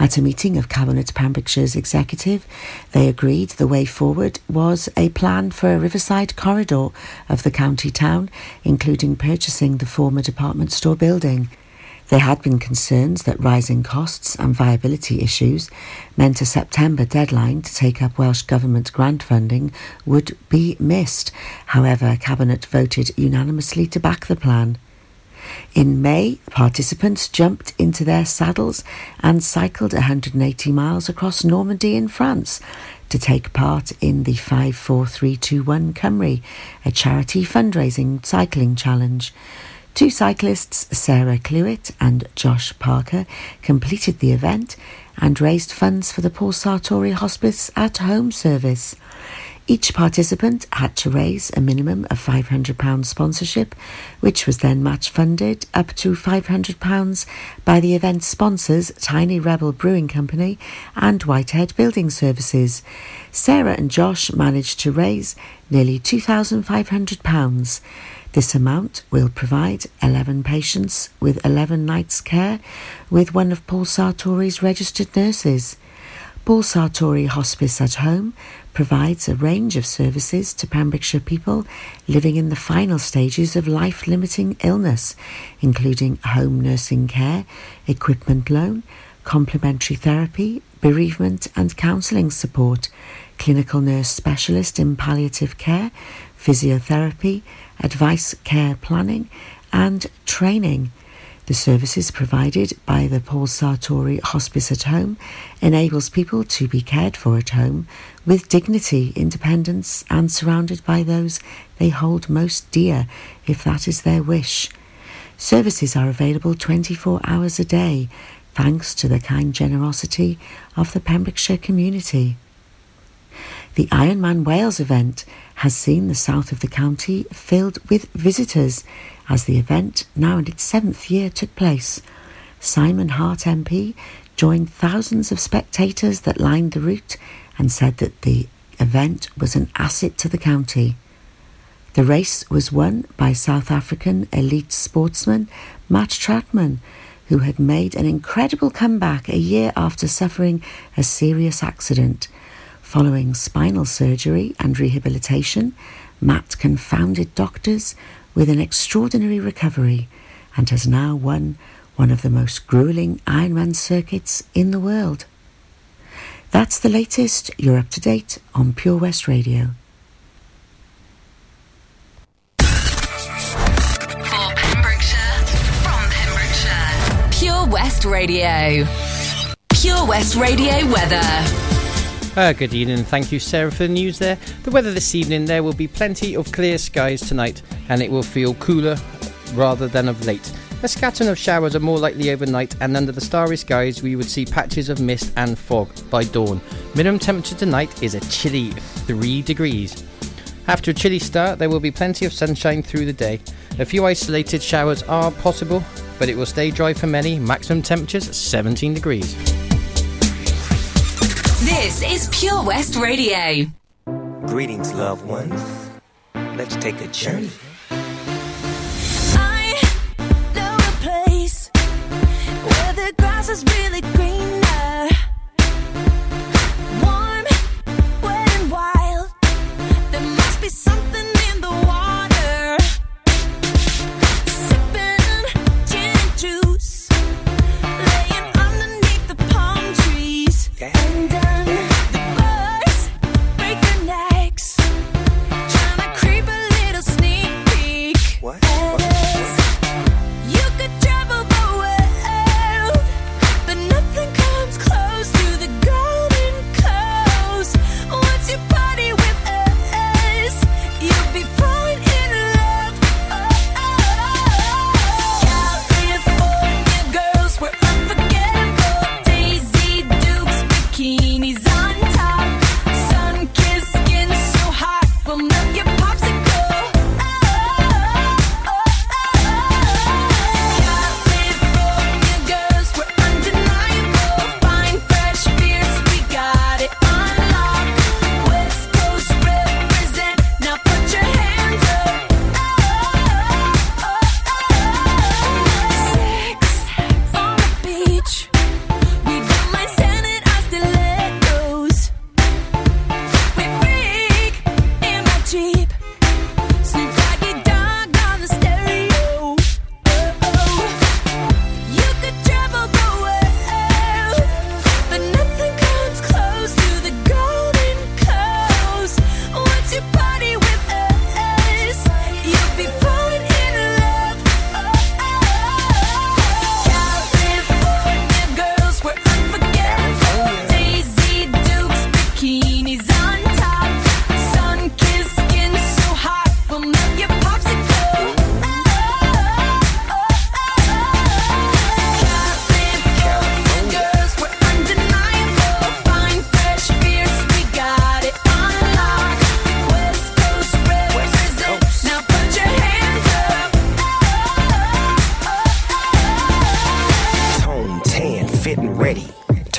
At a meeting of Cabinet Pembrokeshire's executive, they agreed the way forward was a plan for a riverside corridor of the county town, including purchasing the former department store building. There had been concerns that rising costs and viability issues meant a September deadline to take up Welsh Government grant funding would be missed. However, Cabinet voted unanimously to back the plan. In May, participants jumped into their saddles and cycled 180 miles across Normandy in France to take part in the 54321 Cymru, a charity fundraising cycling challenge. Two cyclists, Sarah Clewitt and Josh Parker, completed the event and raised funds for the Paul Sartori Hospice at Home service. Each participant had to raise a minimum of £500 sponsorship, which was then match funded up to £500 by the event sponsors Tiny Rebel Brewing Company and Whitehead Building Services. Sarah and Josh managed to raise nearly £2,500. This amount will provide 11 patients with 11 nights' care with one of Paul Sartori's registered nurses. Paul Sartori Hospice at Home provides a range of services to Pembrokeshire people living in the final stages of life limiting illness, including home nursing care, equipment loan, complementary therapy, bereavement and counselling support, clinical nurse specialist in palliative care, physiotherapy, advice care planning, and training. The services provided by the Paul Sartori Hospice at Home enables people to be cared for at home with dignity, independence, and surrounded by those they hold most dear, if that is their wish. Services are available 24 hours a day, thanks to the kind generosity of the Pembrokeshire community. The Ironman Wales event has seen the south of the county filled with visitors as the event, now in its seventh year, took place. Simon Hart MP joined thousands of spectators that lined the route and said that the event was an asset to the county. The race was won by South African elite sportsman Matt Trautman, who had made an incredible comeback a year after suffering a serious accident. Following spinal surgery and rehabilitation, Matt confounded doctors with an extraordinary recovery and has now won one of the most grueling Ironman circuits in the world. That's the latest. You're up to date on Pure West Radio. For Pembrokeshire, from Pembrokeshire, Pure West Radio. Pure West Radio weather. Uh, good evening, thank you, Sarah, for the news there. The weather this evening, there will be plenty of clear skies tonight, and it will feel cooler rather than of late. A scattering of showers are more likely overnight, and under the starry skies, we would see patches of mist and fog by dawn. Minimum temperature tonight is a chilly 3 degrees. After a chilly start, there will be plenty of sunshine through the day. A few isolated showers are possible, but it will stay dry for many. Maximum temperatures 17 degrees. This is Pure West Radio. Greetings, loved ones. Let's take a journey. I know a place where the grass is really greener.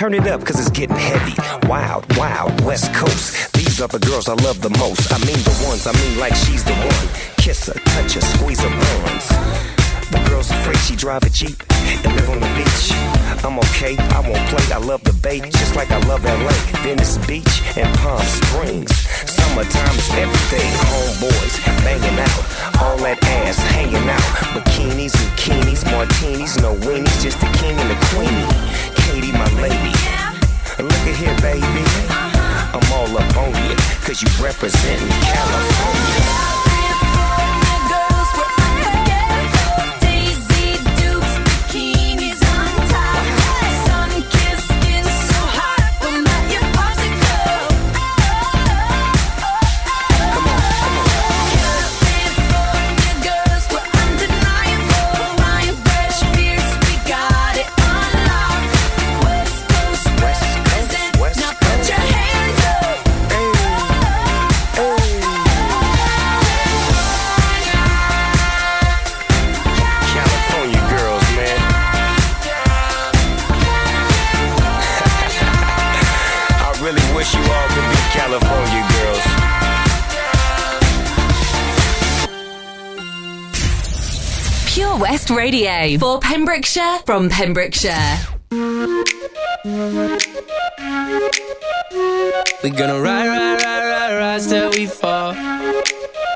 Turn it up, cause it's getting heavy. Wild, wild, West Coast. These are the girls I love the most. I mean the ones, I mean like she's the one. Kiss her, touch her, squeeze her buns. The girl's afraid she drive a Jeep and live on the beach. I'm okay, I won't play, I love the bay, just like I love LA, Venice Beach, and Palm Springs. Summertime is everything, homeboys banging out, all that ass hanging out. Bikinis, bikinis, martinis, no weenies, just the king and the queenie. Katie, my lady. Look at here, baby. I'm all up on you, cause you representing California. West Radio for Pembrokeshire from Pembrokeshire. We're gonna ride, ride, ride, ride, rise till we fall.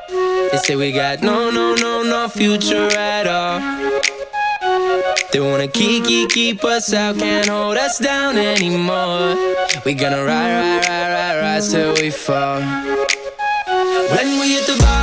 They say we got no, no, no, no future at all. They wanna keep, keep, keep us out, can't hold us down anymore. We're gonna ride, ride, ride, ride, rise till we fall. When we hit the bottom,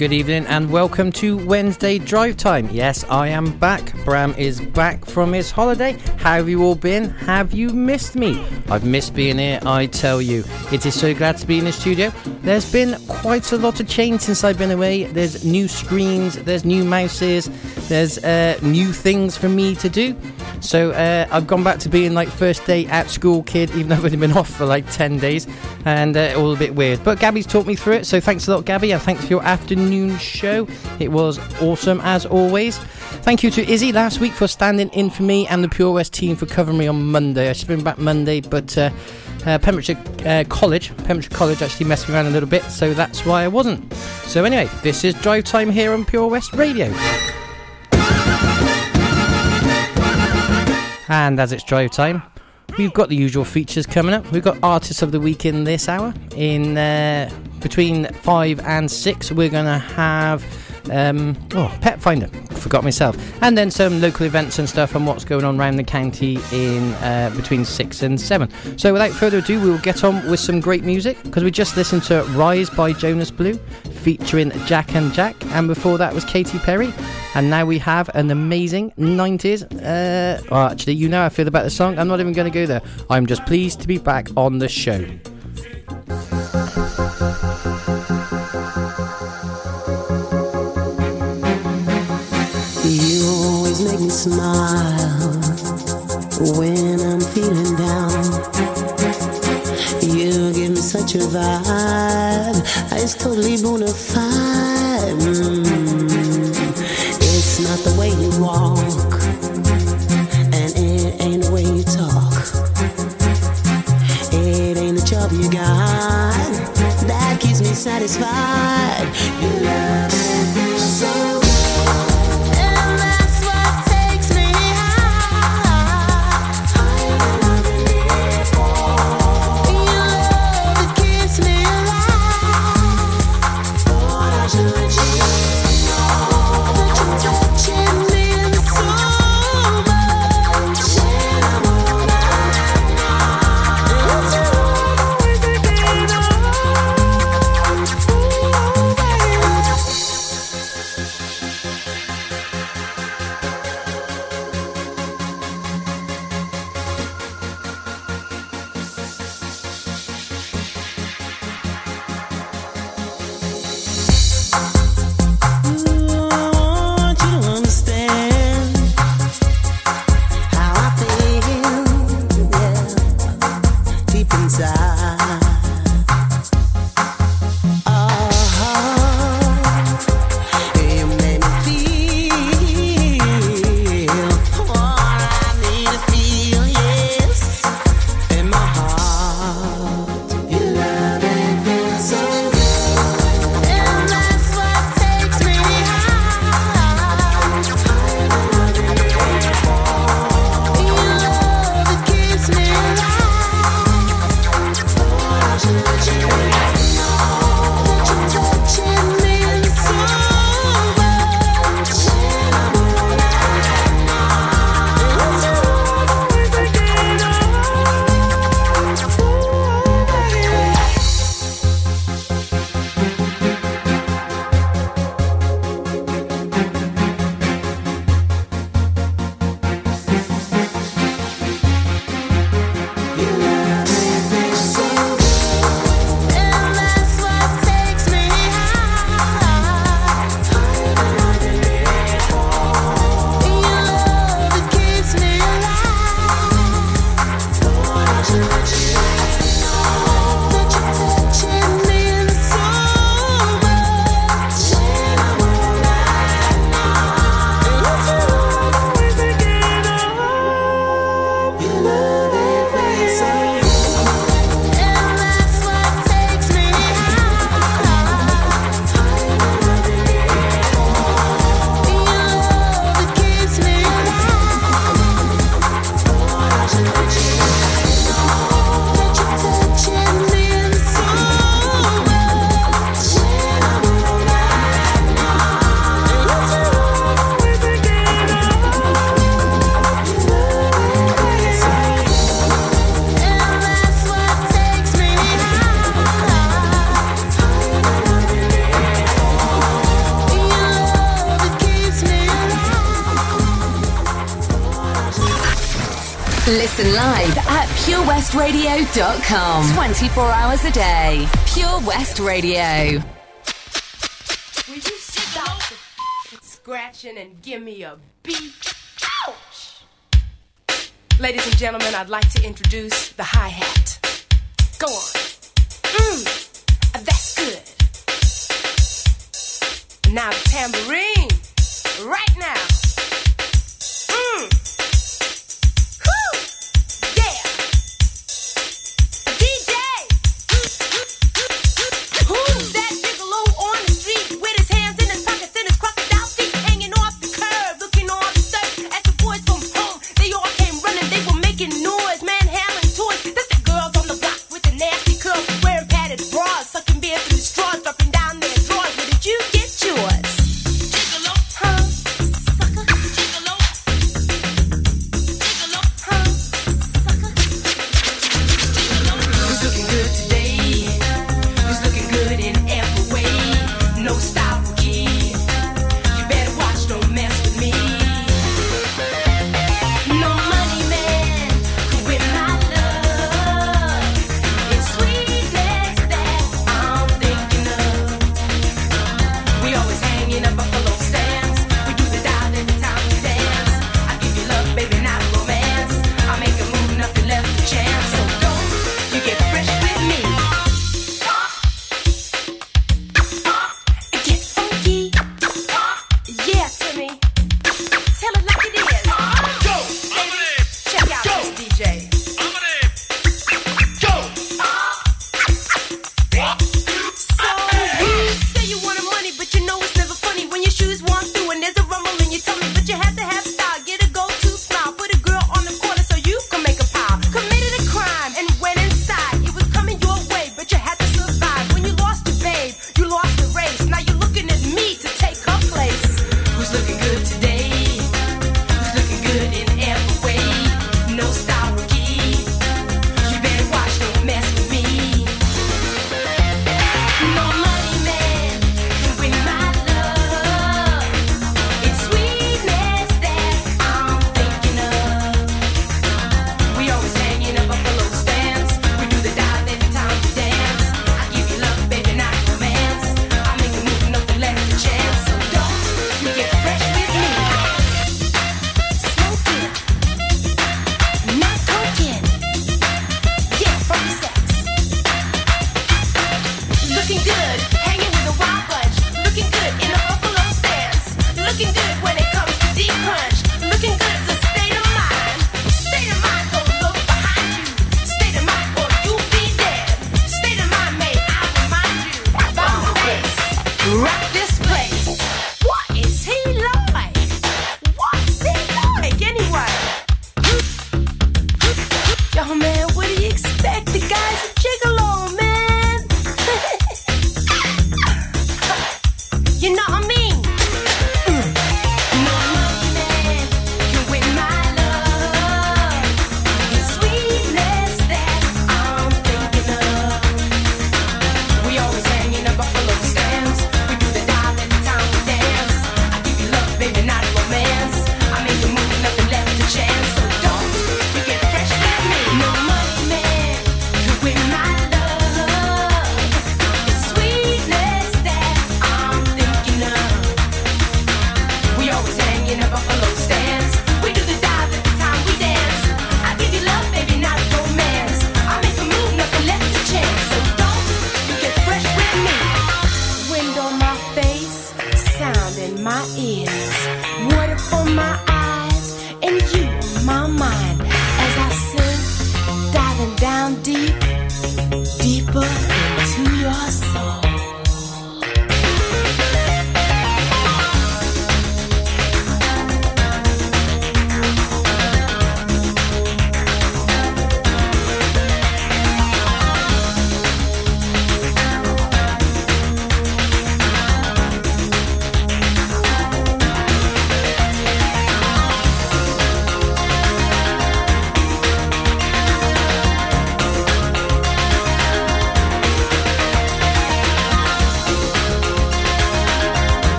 good evening and welcome to Wednesday Drive Time. Yes, I am back. Bram is back from his holiday. How have you all been? Have you missed me? I've missed being here, I tell you. It is so glad to be in the studio. There's been quite a lot of change since I've been away. There's new screens, there's new mouses, there's uh, new things for me to do. So uh, I've gone back to being like first day at school kid, even though I've only been off for like 10 days and uh, all a bit weird. But Gabby's taught me through it, so thanks a lot, Gabby, and thanks for your afternoon show. It was awesome as always. Thank you to Izzy last week for standing in for me and the Pure West team for covering me on Monday. I should have been back Monday, but uh, uh, Pembrokeshire uh, College, Pembrokeshire College actually messed me around a little bit, so that's why I wasn't. So anyway, this is Drive Time here on Pure West Radio. And as it's drive time, we've got the usual features coming up. We've got artists of the week in this hour. In uh, between five and six, we're going to have um, oh pet finder. Forgot myself, and then some local events and stuff and what's going on around the county in uh, between six and seven. So without further ado, we will get on with some great music because we just listened to "Rise" by Jonas Blue, featuring Jack and Jack, and before that was Katy Perry. And now we have an amazing 90s. Uh, well, actually, you know I feel about the song. I'm not even going to go there. I'm just pleased to be back on the show. Always smile when I'm feeling down. You give me such a vibe, it's totally bona fide. Mm. It's not the way you walk, and it ain't the way you talk. It ain't the job you got that keeps me satisfied. Radio.com. 24 hours a day. Pure West Radio. Will you stop scratching and give me a beat? Ouch! Ladies and gentlemen, I'd like to introduce the hi hat.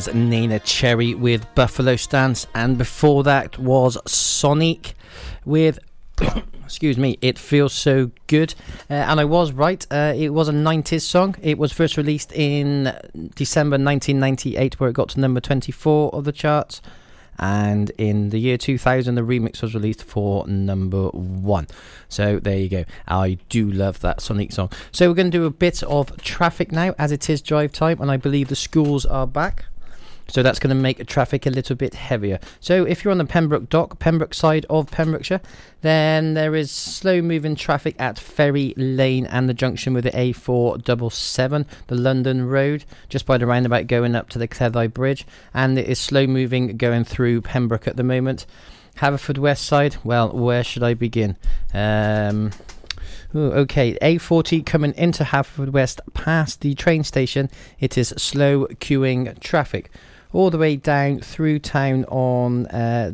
Was Neneh Cherry with Buffalo Stance. And before that was Sonique with. Excuse me, it feels so good. Uh, and I was right, uh, it was a 90s song. It was first released in December 1998, where it got to number 24 of the charts. And in the year 2000, the remix was released for number one. So there you go. I do love that Sonique song. So we're going to do a bit of traffic now, as it is drive time, and I believe the schools are back. So that's going to make traffic a little bit heavier. So if you're on the Pembroke Dock, Pembroke side of Pembrokeshire, then there is slow moving traffic at Ferry Lane and the junction with the A477, the London Road, just by the roundabout going up to the Cleddau Bridge. And it is slow moving going through Pembroke at the moment. Haverfordwest side, well, where should I begin? Um, Ooh, okay, A40 coming into Haverfordwest past the train station. It is slow queuing traffic. All the way down through town on uh,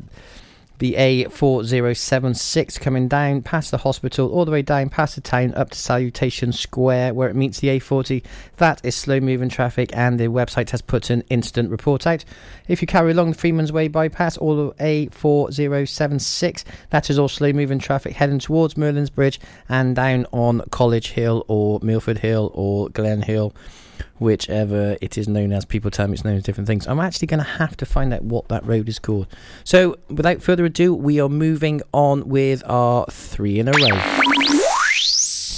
the A4076 coming down past the hospital, all the way down past the town up to Salutation Square where it meets the A40. That is slow moving traffic, and the website has put an incident report out. If you carry along the Freeman's Way bypass, all the A4076, that is all slow moving traffic heading towards Merlin's Bridge and down on College Hill or Milford Hill or Glen Hill whichever it is known as. People tell me it's known as different things. I'm actually going to have to find out what that road is called. So, without further ado, we are moving on with our three in a row.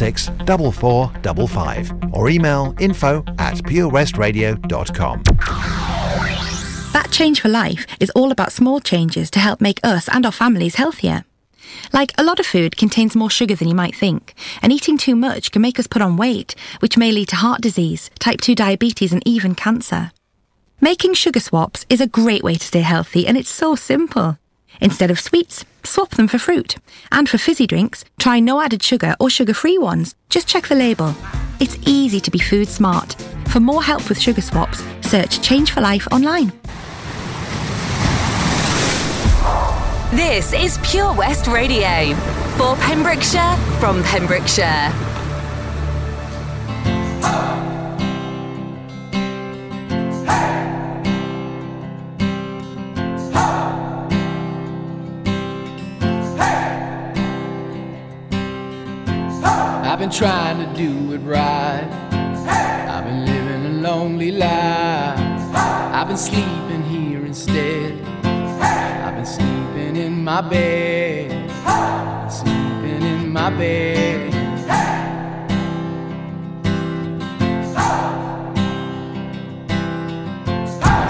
76 4455 or email info at purewestradio.com. That Change for Life is all about small changes to help make us and our families healthier. Like, a lot of food contains more sugar than you might think, and eating too much can make us put on weight, which may lead to heart disease, type 2 diabetes, and even cancer. Making sugar swaps is a great way to stay healthy, and it's so simple. Instead of sweets, swap them for fruit. And for fizzy drinks, try no added sugar or sugar free ones. Just check the label. It's easy to be food smart. For more help with sugar swaps, search Change for Life online. This is Pure West Radio. For Pembrokeshire, from Pembrokeshire. Been trying to do it right. I've been living a lonely life. I've been sleeping here instead. I've been sleeping in my bed. Sleeping in my bed.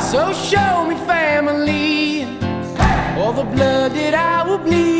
So show me family, all the blood that I will bleed.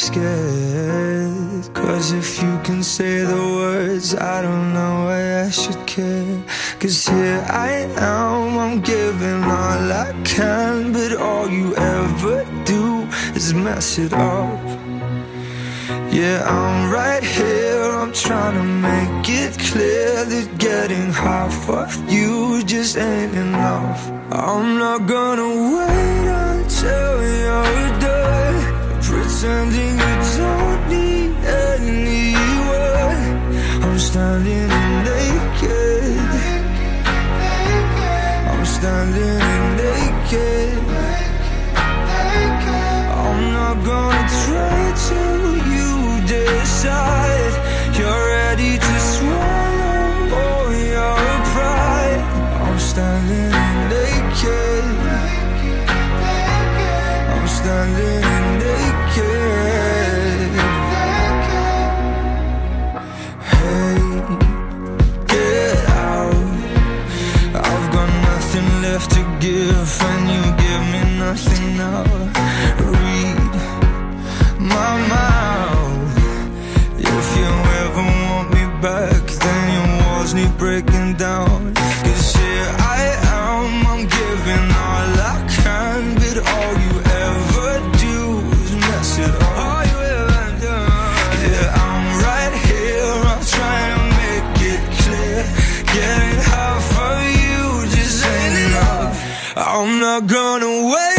Scared. Cause if you can say the words, I don't know why I should care. Cause here I am, I'm giving all I can, but all you ever do is mess it up. Yeah, I'm right here. I'm trying to make it clear that getting half of you just ain't enough. I'm not gonna wait until you're pretending you don't need anyone. I'm standing naked. I'm standing naked. I'm not gonna try till you decide you're ready to swallow all your pride. I'm standing naked. I'm standing nothing now. Read my mouth. If you ever want me back, then your walls need breaking down. Cause here I am, I'm giving all I can, but all you ever do is mess it up. Yeah, I'm right here, I'm trying to make it clear. Getting half of you just ain't enough. I'm not gonna wait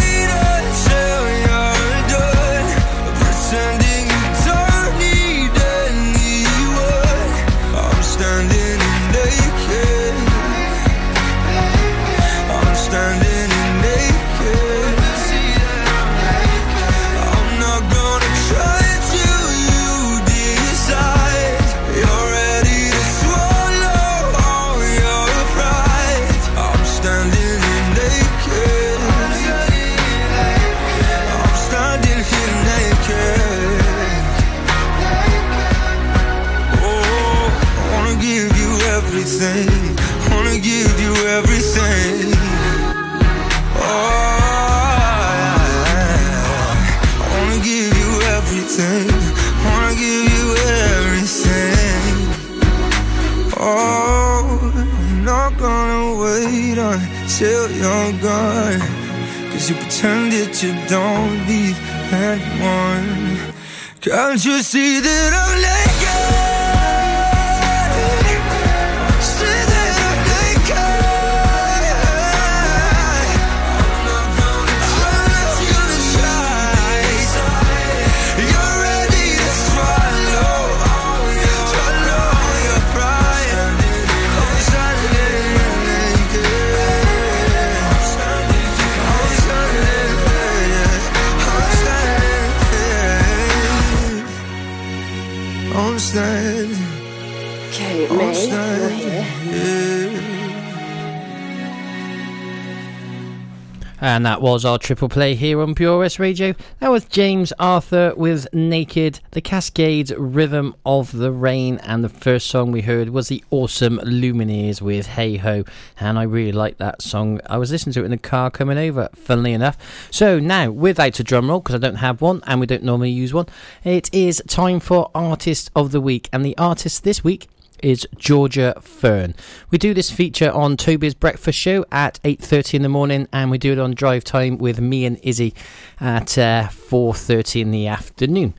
was our triple play here on Pure West Radio. That was James Arthur with Naked, the Cascades Rhythm of the Rain, and the first song we heard was the awesome Lumineers with Hey Ho. And I really like that song. I was listening to it in the car coming over, funnily enough. So now, without a drum roll, because I don't have one and we don't normally use one, it is time for Artist of the Week. And the artist this week is Georgia Fern. We do this feature on Toby's breakfast show at 8:30 in the morning and we do it on drive time with me and Izzy at uh, 4:30 in the afternoon.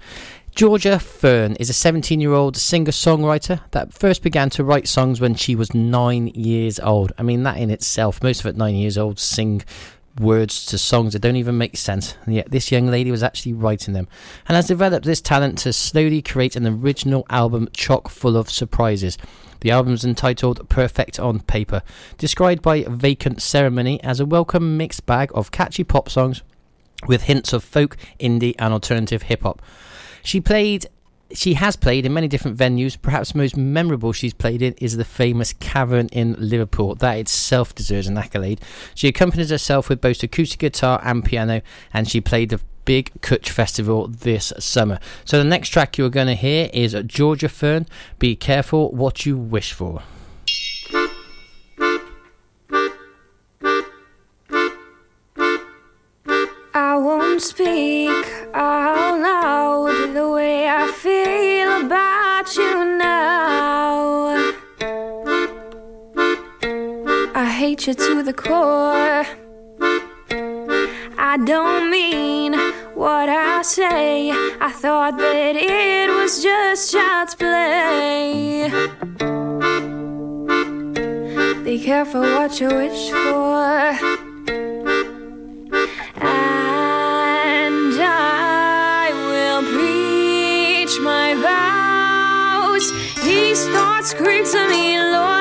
Georgia Fern is a 17 year old singer songwriter that first began to write songs when she was nine years old. I mean, that in itself, most of it nine years old, sing words to songs that don't even make sense. And yet, this young lady was actually writing them and has developed this talent to slowly create an original album chock full of surprises. The album's entitled Perfect on Paper, described by Vacant Ceremony as a welcome mixed bag of catchy pop songs with hints of folk, indie, and alternative hip hop. She played she has played in many different venues. Perhaps most memorable she's played in is the famous Cavern in Liverpool. That itself deserves an accolade. She accompanies herself with both acoustic guitar and piano, and she played the Big Kutch Festival this summer. So the next track you're going to hear is Georgia Fern. Be careful what you wish for. I won't speak hate you to the core. I don't mean what I say. I thought that it was just child's play. Be careful what you wish for. And I will preach my vows. These thoughts creep to me, Lord,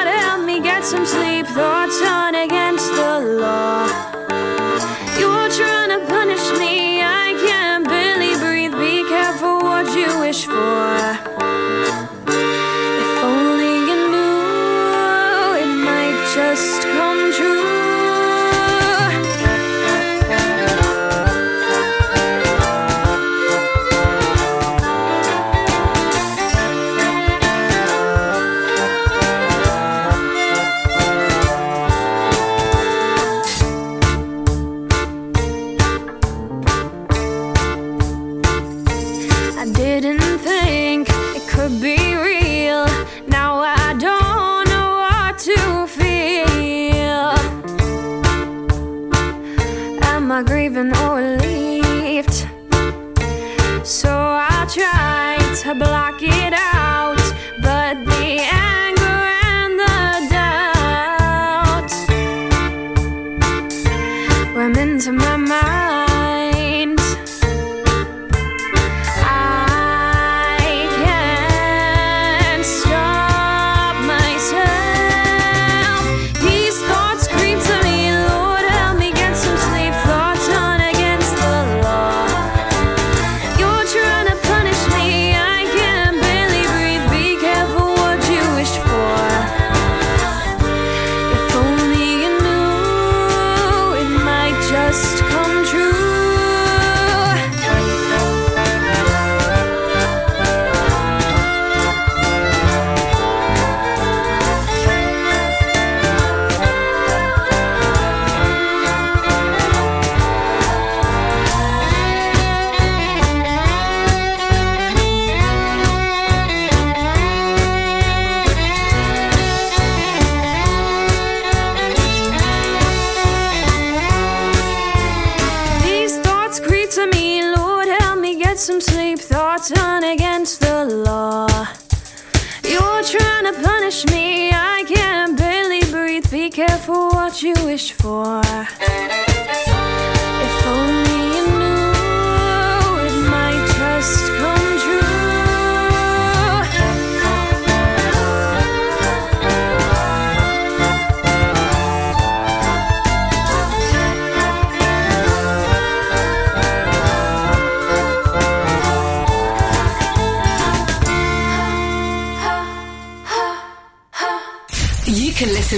you wish for.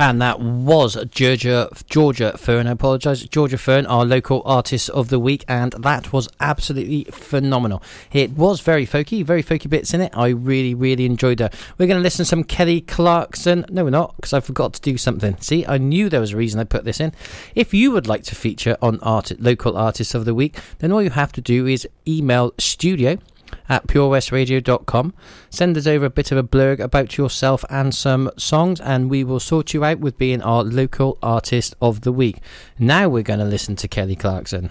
And that was Georgia Georgia Fern. I apologise, Georgia Fern, our local artist of the week, and that was absolutely phenomenal. It was very folky, very folky bits in it. I really, really enjoyed that. We're going to listen to some Kelly Clarkson. No, we're not, because I forgot to do something. See, I knew there was a reason I put this in. If you would like to feature on art, local artists of the week, then all you have to do is email studio at purewestradio.com. Send us over a bit of a blurb about yourself and some songs, and we will sort you out with being our local artist of the week. Now we're going to listen to Kelly Clarkson.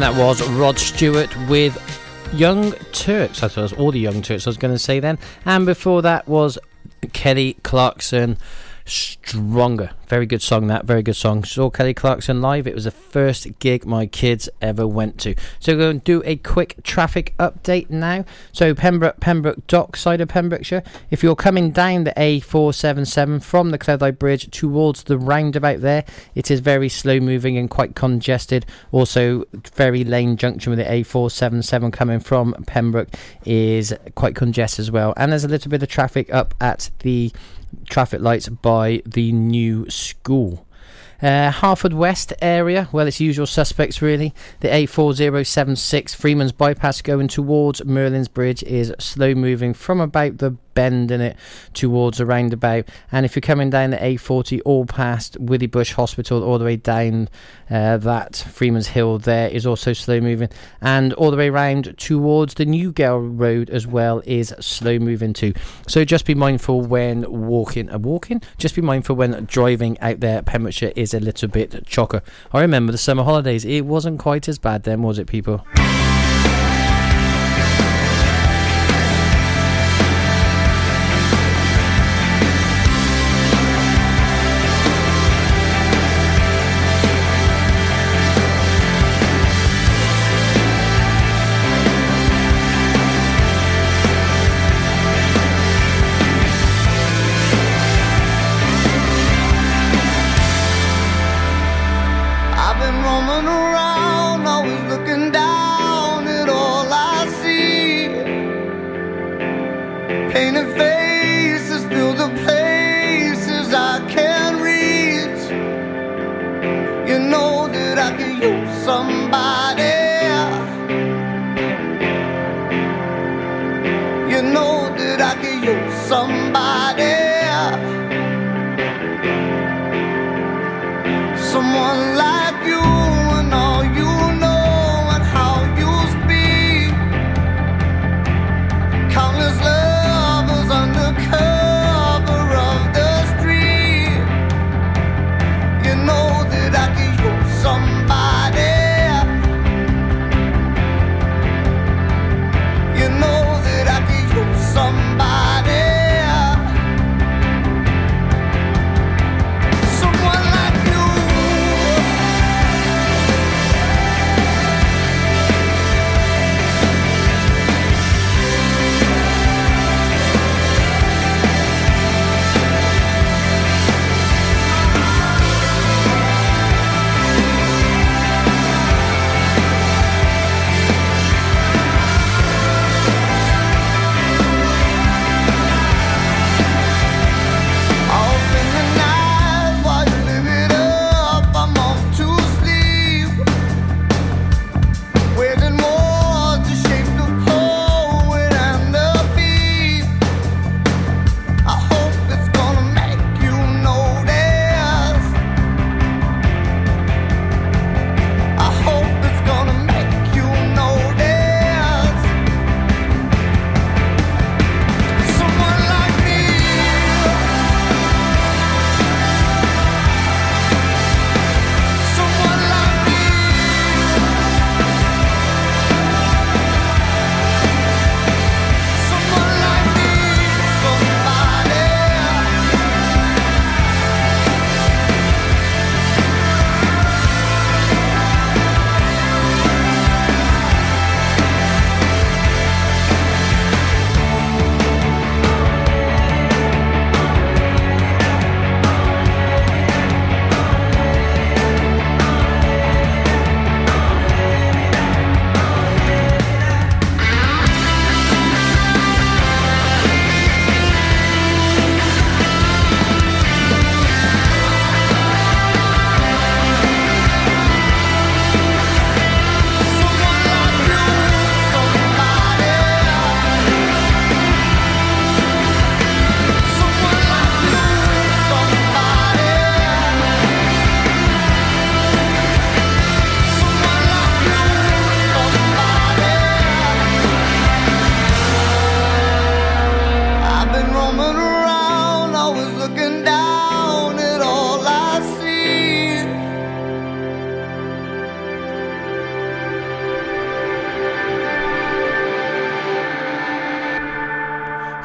And that was Rod Stewart with Young Turks. I thought it was all the Young Turks I was going to say then. And before that was Kelly Clarkson. Stronger. Very good song, that. Very good song. Saw Kelly Clarkson live. It was the first gig my kids ever went to. So, we're going to do a quick traffic update now. So, Pembroke, Pembroke Dock side of Pembrokeshire. If you're coming down the A477 from the Cleddau Bridge towards the roundabout there, it is very slow moving and quite congested. Also, very lane junction with the A477 coming from Pembroke is quite congested as well. And there's a little bit of traffic up at the traffic lights by the new school. Uh, Haverfordwest area, well, it's usual suspects really. The A4076 Freeman's bypass going towards Merlin's Bridge is slow moving from about the bend in it towards a roundabout. And if you're coming down the A40 all past Withybush Hospital all the way down uh, that Freeman's Hill there is also slow moving. And all the way round towards the Newgale Road as well is slow moving too. So just be mindful when walking. Uh, walking? Just be mindful when driving out there. Pembrokeshire is a little bit chocker. I remember the summer holidays. It wasn't quite as bad then, was it, people?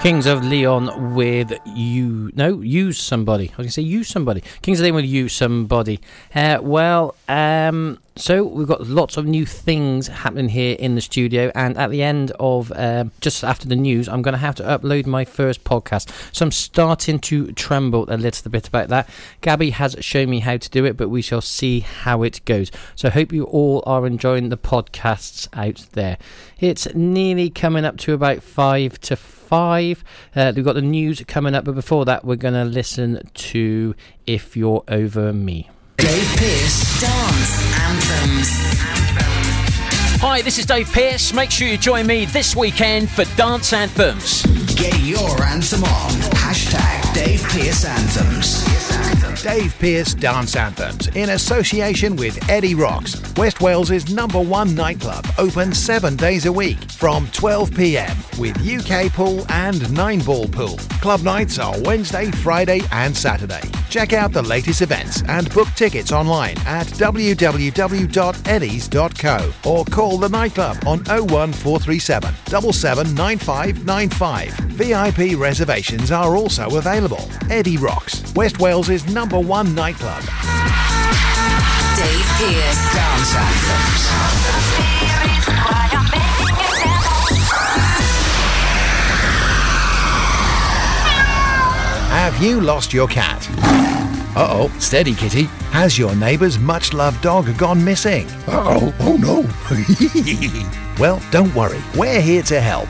Kings of Leon with you. No, use somebody. I was going to say use somebody. Kings of Leon with you somebody. Uh, well, um, so we've got lots of new things happening here in the studio, and at the end of um, just after the news, I'm going to have to upload my first podcast. So I'm starting to tremble a little bit about that. Gabby has shown me how to do it, but we shall see how it goes. So I hope you all are enjoying the podcasts out there. It's nearly coming up to about five to. Uh, we've got the news coming up, but before that, we're going to listen to If You're Over Me. Dave Pearce Dance Anthems. Hi, this is Dave Pearce. Make sure you join me this weekend for Dance Anthems. Get your anthem on. Hashtag Dave Pearce Anthems. Dave Pearce Dance Anthems in association with Eddie Rocks, West Wales's number one nightclub, open seven days a week from 12 pm with UK pool and nine ball pool. Club nights are Wednesday, Friday, and Saturday. Check out the latest events and book tickets online at www.eddies.co or call the nightclub on 01437 779595. VIP reservations are also available. Eddie Rocks, West Wales's number one nightclub. Dave Pearce Dance Anthems. Have you lost your cat? Uh oh, steady kitty. Has your neighbour's much loved dog gone missing? Uh oh, oh no. well, don't worry, we're here to help.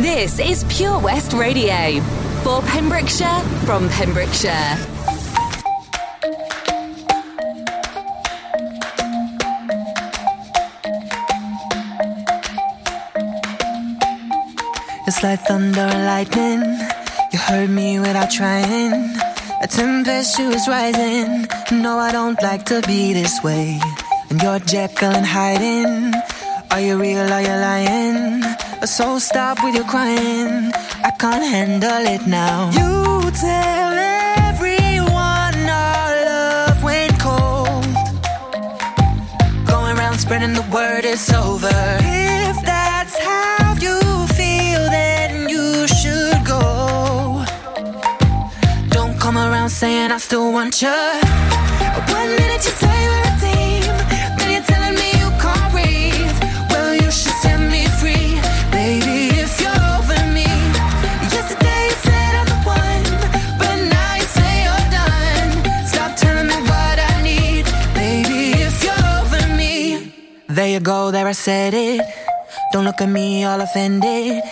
This is Pure West Radio. For Pembrokeshire, from Pembrokeshire. It's like thunder and lightning. You heard me without trying. A tempest is rising. No, I don't like to be this way. And you're Jekyll and hiding. Are you real? Are you lying? So stop with your crying. I can't handle it now. You tell everyone our love went cold. Going around spreading the word it's over. If that's how you feel, then you should go. Don't come around saying I still want you. One minute you say there you go, there I said it. Don't look at me all offended.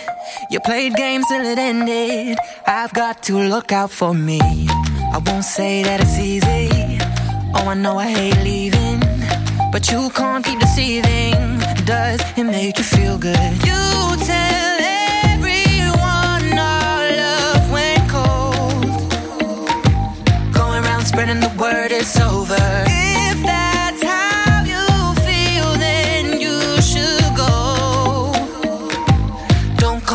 You played games till it ended. I've got to look out for me. I won't say that it's easy. Oh, I know I hate leaving. But you can't keep deceiving. Does it make you feel good? You tell everyone our love went cold. Going around spreading the word it's over.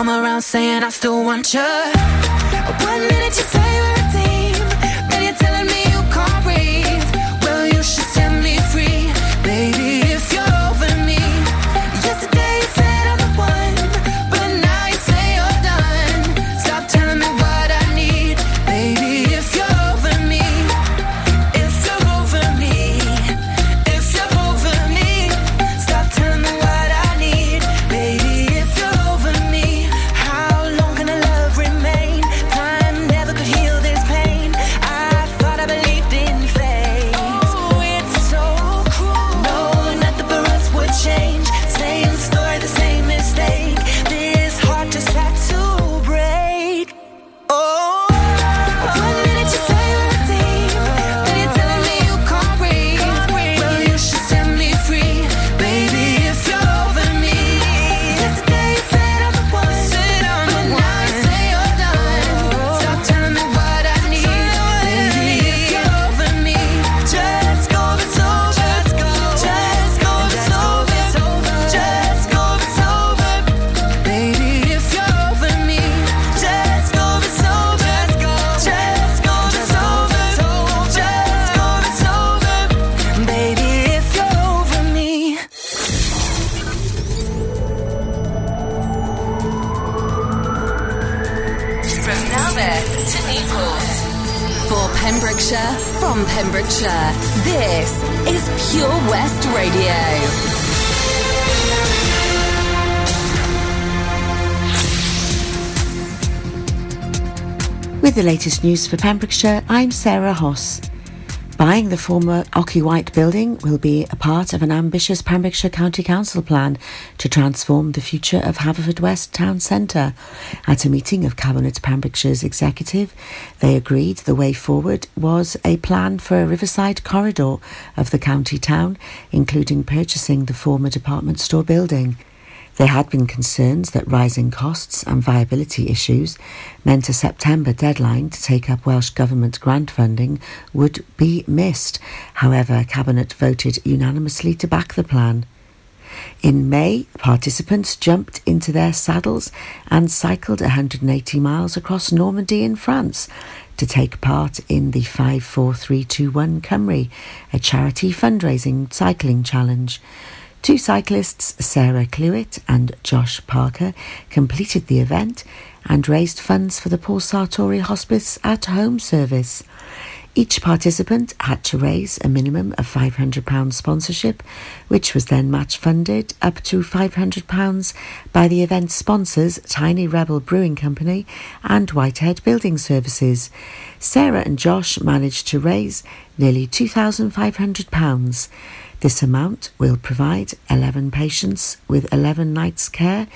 Come around saying I still want you. One minute you say Pure West Radio. With the latest news for Pembrokeshire, I'm Sarah Hoss. Buying the former Ocky White building will be a part of an ambitious Pembrokeshire County Council plan to transform the future of Haverfordwest Town Centre. At a meeting of Cabinet Pembrokeshire's executive, they agreed the way forward was a plan for a riverside corridor of the county town, including purchasing the former department store building. There had been concerns that rising costs and viability issues meant a September deadline to take up Welsh Government grant funding would be missed. However, Cabinet voted unanimously to back the plan. In May, participants jumped into their saddles and cycled 180 miles across Normandy in France to take part in the 54321 Cymru, a charity fundraising cycling challenge. Two cyclists, Sarah Clewitt and Josh Parker, completed the event and raised funds for the Paul Sartori Hospice at Home service. Each participant had to raise a minimum of £500 sponsorship, which was then match funded up to £500 by the event sponsors Tiny Rebel Brewing Company and Whitehead Building Services. Sarah and Josh managed to raise nearly £2,500. This amount will provide 11 patients with 11 nights care